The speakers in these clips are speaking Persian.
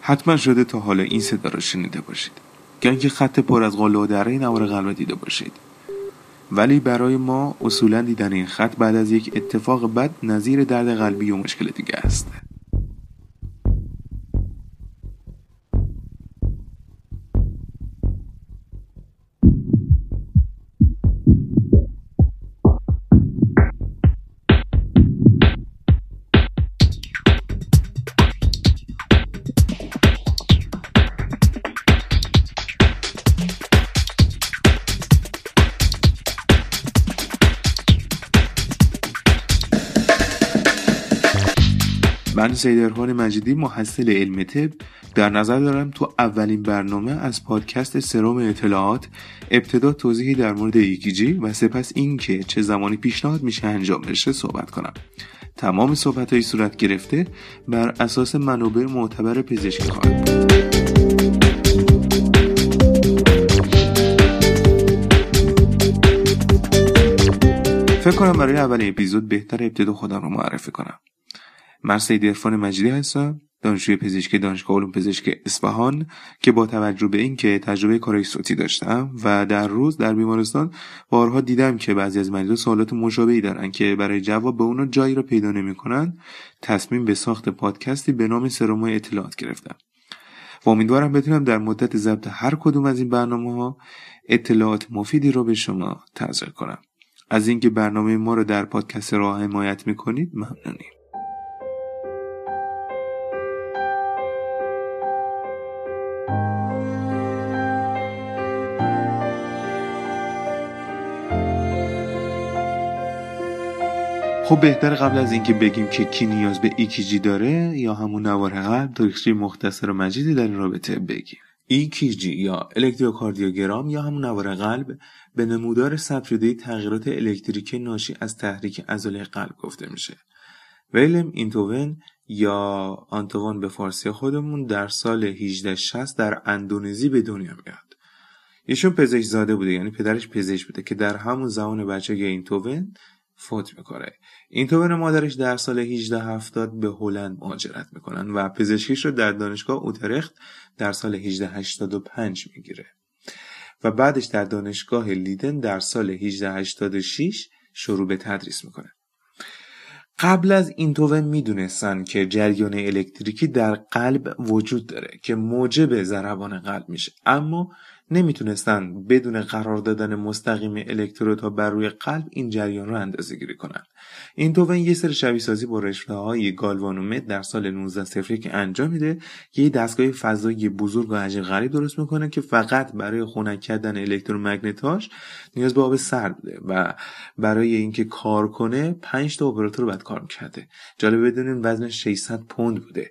حتما شده تا حالا این صدا را شنیده باشید. که خط پر از قله و دره نوار قلب دیده باشید. ولی برای ما اصولا دیدن این خط بعد از یک اتفاق بد نظیر درد قلبی و مشکل دیگه است. من سیدرخان مجیدی محصل علم طب. در نظر دارم تو اولین برنامه از پادکست سروم اطلاعات ابتدا توضیحی در مورد ایکیجی و سپس اینکه چه زمانی پیشنهاد میشه انجام بشه صحبت کنم. تمام صحبت های صورت گرفته. بر اساس منابع معتبر پزشکی خواهد بود. فکر کنم برای اولین اپیزود بهتر ابتدا خودم رو معرفی کنم. من سید ارفان مجیدی هستم دانشجوی پزشکی دانشگاه علوم پزشکی اصفهان که با توجه به اینکه تجربه کارای صوتی داشتم و در روز در بیمارستان بارها دیدم که بعضی از مریضا سوالات مشابهی دارن که برای جواب به اونا جایی را پیدا نمی‌کنن. تصمیم به ساخت پادکستی به نام سرومای اطلاعات گرفتم. و امیدوارم بتونم در مدت ضبط هر کدوم از این برنامه ها اطلاعات مفیدی رو به شما تزریق کنم. از اینکه برنامه ما رو در پادکست راه حمایت می‌کنید ممنونیم. خب بهتر قبل از اینکه بگیم که کی نیاز به ایکیجی داره یا همون نوار قلب تاریخچه مختصر و مجیدی در این رابطه بگیم. EKG یا الکتروکاردیوگرام یا همون نوار قلب به نمودار ثبت تغییرات الکتریکی ناشی از تحریک عضله قلب گفته میشه. ویلم اینتوون یا آنتوان به فارسی خودمون در سال 1860 در اندونزی به دنیا میاد. ایشون پزشک زاده بوده یعنی پدرش پزشک بوده که در همون زمان بچگی اینتوون فوت می‌کنه اینتوون و مادرش در سال 1870 به هلند مهاجرت می‌کنن و پزشکیش رو در دانشگاه اوترخت در سال 1885 می‌گیره. و بعدش در دانشگاه لیدن در سال 1886 شروع به تدریس می‌کنه. قبل از اینتوون می‌دونستن که جریان الکتریکی در قلب وجود داره که موجب ضربان قلب میشه. اما نمی‌تونستن بدون قرار دادن مستقیم الکترودها بر روی قلب این جریان رو اندازه گیری کنن. این توون یه سر شبیه سازی با رشته های گالوانومت در سال 19 که انجام میده. یه دستگاه فضایی بزرگ و عجیب غریب درست می‌کنه که فقط برای خنک کردن الکترومگنتاش نیاز به آب سرد بوده و برای اینکه کار کنه 5 تا اپراتور بعد کار می‌کرده جالب بدونین وزنش 600 پوند بوده.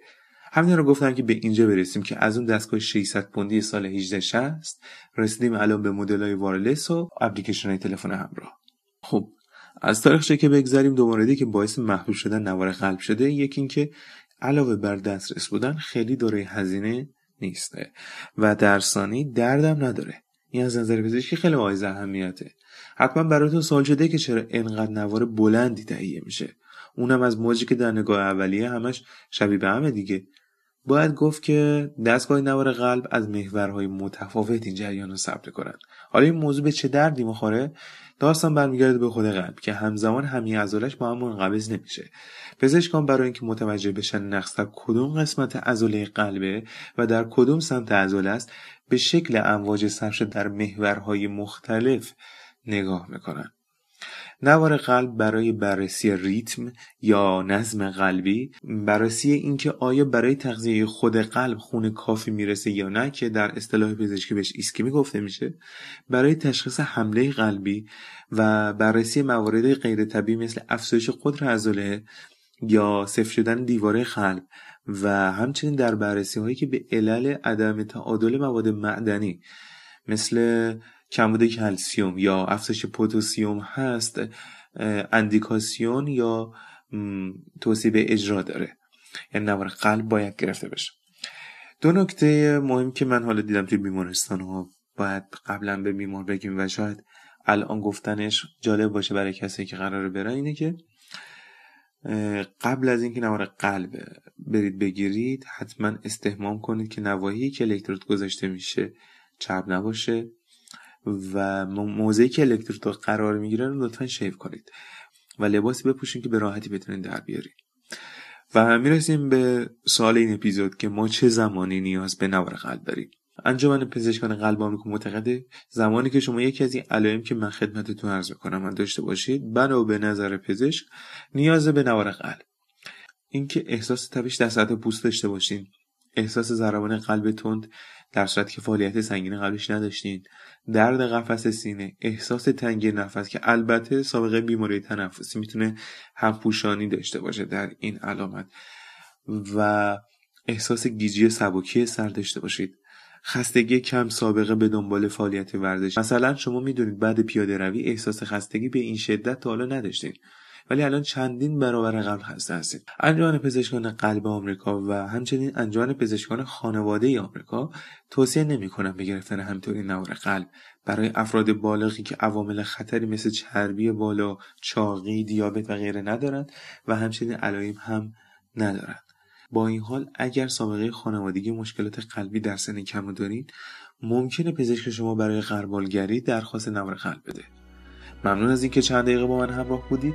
همین رو گفتم که به اینجا برسیم که از اون دستگاه 600 پوندی سال 1860 رسیدیم الان به مدل های وارلس و اپلیکیشن های تلفن همراه. خب از تاریخ که بگذریم دو موردی که باعث محبوب شدن نوار قلب شده. یکی اینکه علاوه بر دسترس بودن خیلی دوره هزینه نیسته و درسانی دردم نداره. این از نظر پزشکی خیلی باعث اهمیته. حتما براتون سوال شده که چرا انقدر نوار بلندی تهیه میشه. اونم از موجی که در نگاه اولیه همش شبیه به همه دیگه. باید گفت که دستگاه نوار قلب از محورهای متفاوت این جریان رو ثبت کنند حالا این موضوع به چه دردی می‌خوره؟ داستان برمیگرده به خود قلب که همزمان همین عضلش با هم منقبض نمیشه. پزشکان برای اینکه متوجه بشن نقص در کدوم قسمت عضله قلبه و در کدوم سمت عضله است به شکل امواج ثبت در محورهای مختلف نگاه می‌کنن. نوار قلب برای بررسی ریتم یا نظم قلبی بررسی اینکه آیا برای تغذیه خود قلب خون کافی می‌رسه یا نه که در اصطلاح پزشکی بهش ایسکمی گفته میشه برای تشخیص حمله قلبی و بررسی موارد غیر طبیعی مثل افزایش قدر عضله یا صفر شدن دیواره قلب و همچنین در بررسی هایی که به علل عدم تعادل مواد معدنی مثل کمبود کلسیوم یا افزایش پوتاسیوم هست اندیکاسیون یا توصیه به اجرا داره. یعنی نوار قلب باید گرفته بشه. دو نکته مهم که من حالا دیدم توی بیمارستان ها باید قبلا به بیمار بگیم و شاید الان گفتنش جالب باشه برای کسی که قراره برن اینه که قبل از اینکه نوار قلب برید بگیرید حتما استهمام کنید که نواحی که الکترود گذاشته میشه چپ نباشه. و موضعی که الکترود قرار می‌گیره رو لطفا شیف کنید و لباسی بپوشین که به راحتی بتونید در بیارید و می‌رسیم به سوال این اپیزود که ما چه زمانی نیاز به نوار قلب داریم. انجمن پزشکان قلب آمریکا معتقده زمانی که شما یکی از این علائم که من خدمتتون عرض کنم من داشته باشید بنا به نظر پزشک نیاز به نوار قلب. اینکه احساس تپش در سطح پوست داشته باشین احساس ضربان قلب تند در صورتی که فعالیت سنگین قلبش نداشتین. درد قفس سینه احساس تنگی نفس که البته سابقه بیماری تنفسی می‌تونه همپوشانی داشته باشه در این علامت و احساس گیجی سبکی سر داشته باشید. خستگی کم سابقه به دنبال فعالیت ورزش. مثلا شما می‌دونید بعد پیاده روی احساس خستگی به این شدت تا حالا نداشتید ولی الان چندین برابر قبل خسته هستید. انجمن پزشکان قلب آمریکا و همچنین انجمن پزشکان خانواده آمریکا توصیه نمی‌کنن به گرفتن همطوری نوار قلب. برای افراد بالغی که عوامل خطری مثل چربی بالا چاقی دیابت و غیره ندارند و همچنین علائم هم ندارند. با این حال اگر سابقه خانوادگی مشکلات قلبی در سن کم دارید ممکنه پزشک شما برای قربالگری درخواست نوار قلب بده. ممنون از اینکه چند دقیقه با من همراه بودید.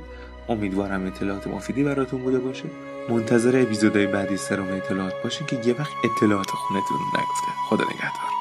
امیدوارم اطلاعات مفیدی براتون بوده باشه. منتظر اپیزودهای بعدی سرم اطلاعات باشین که یه وقت اطلاعات خونتون نگفته. خدا نگهدار.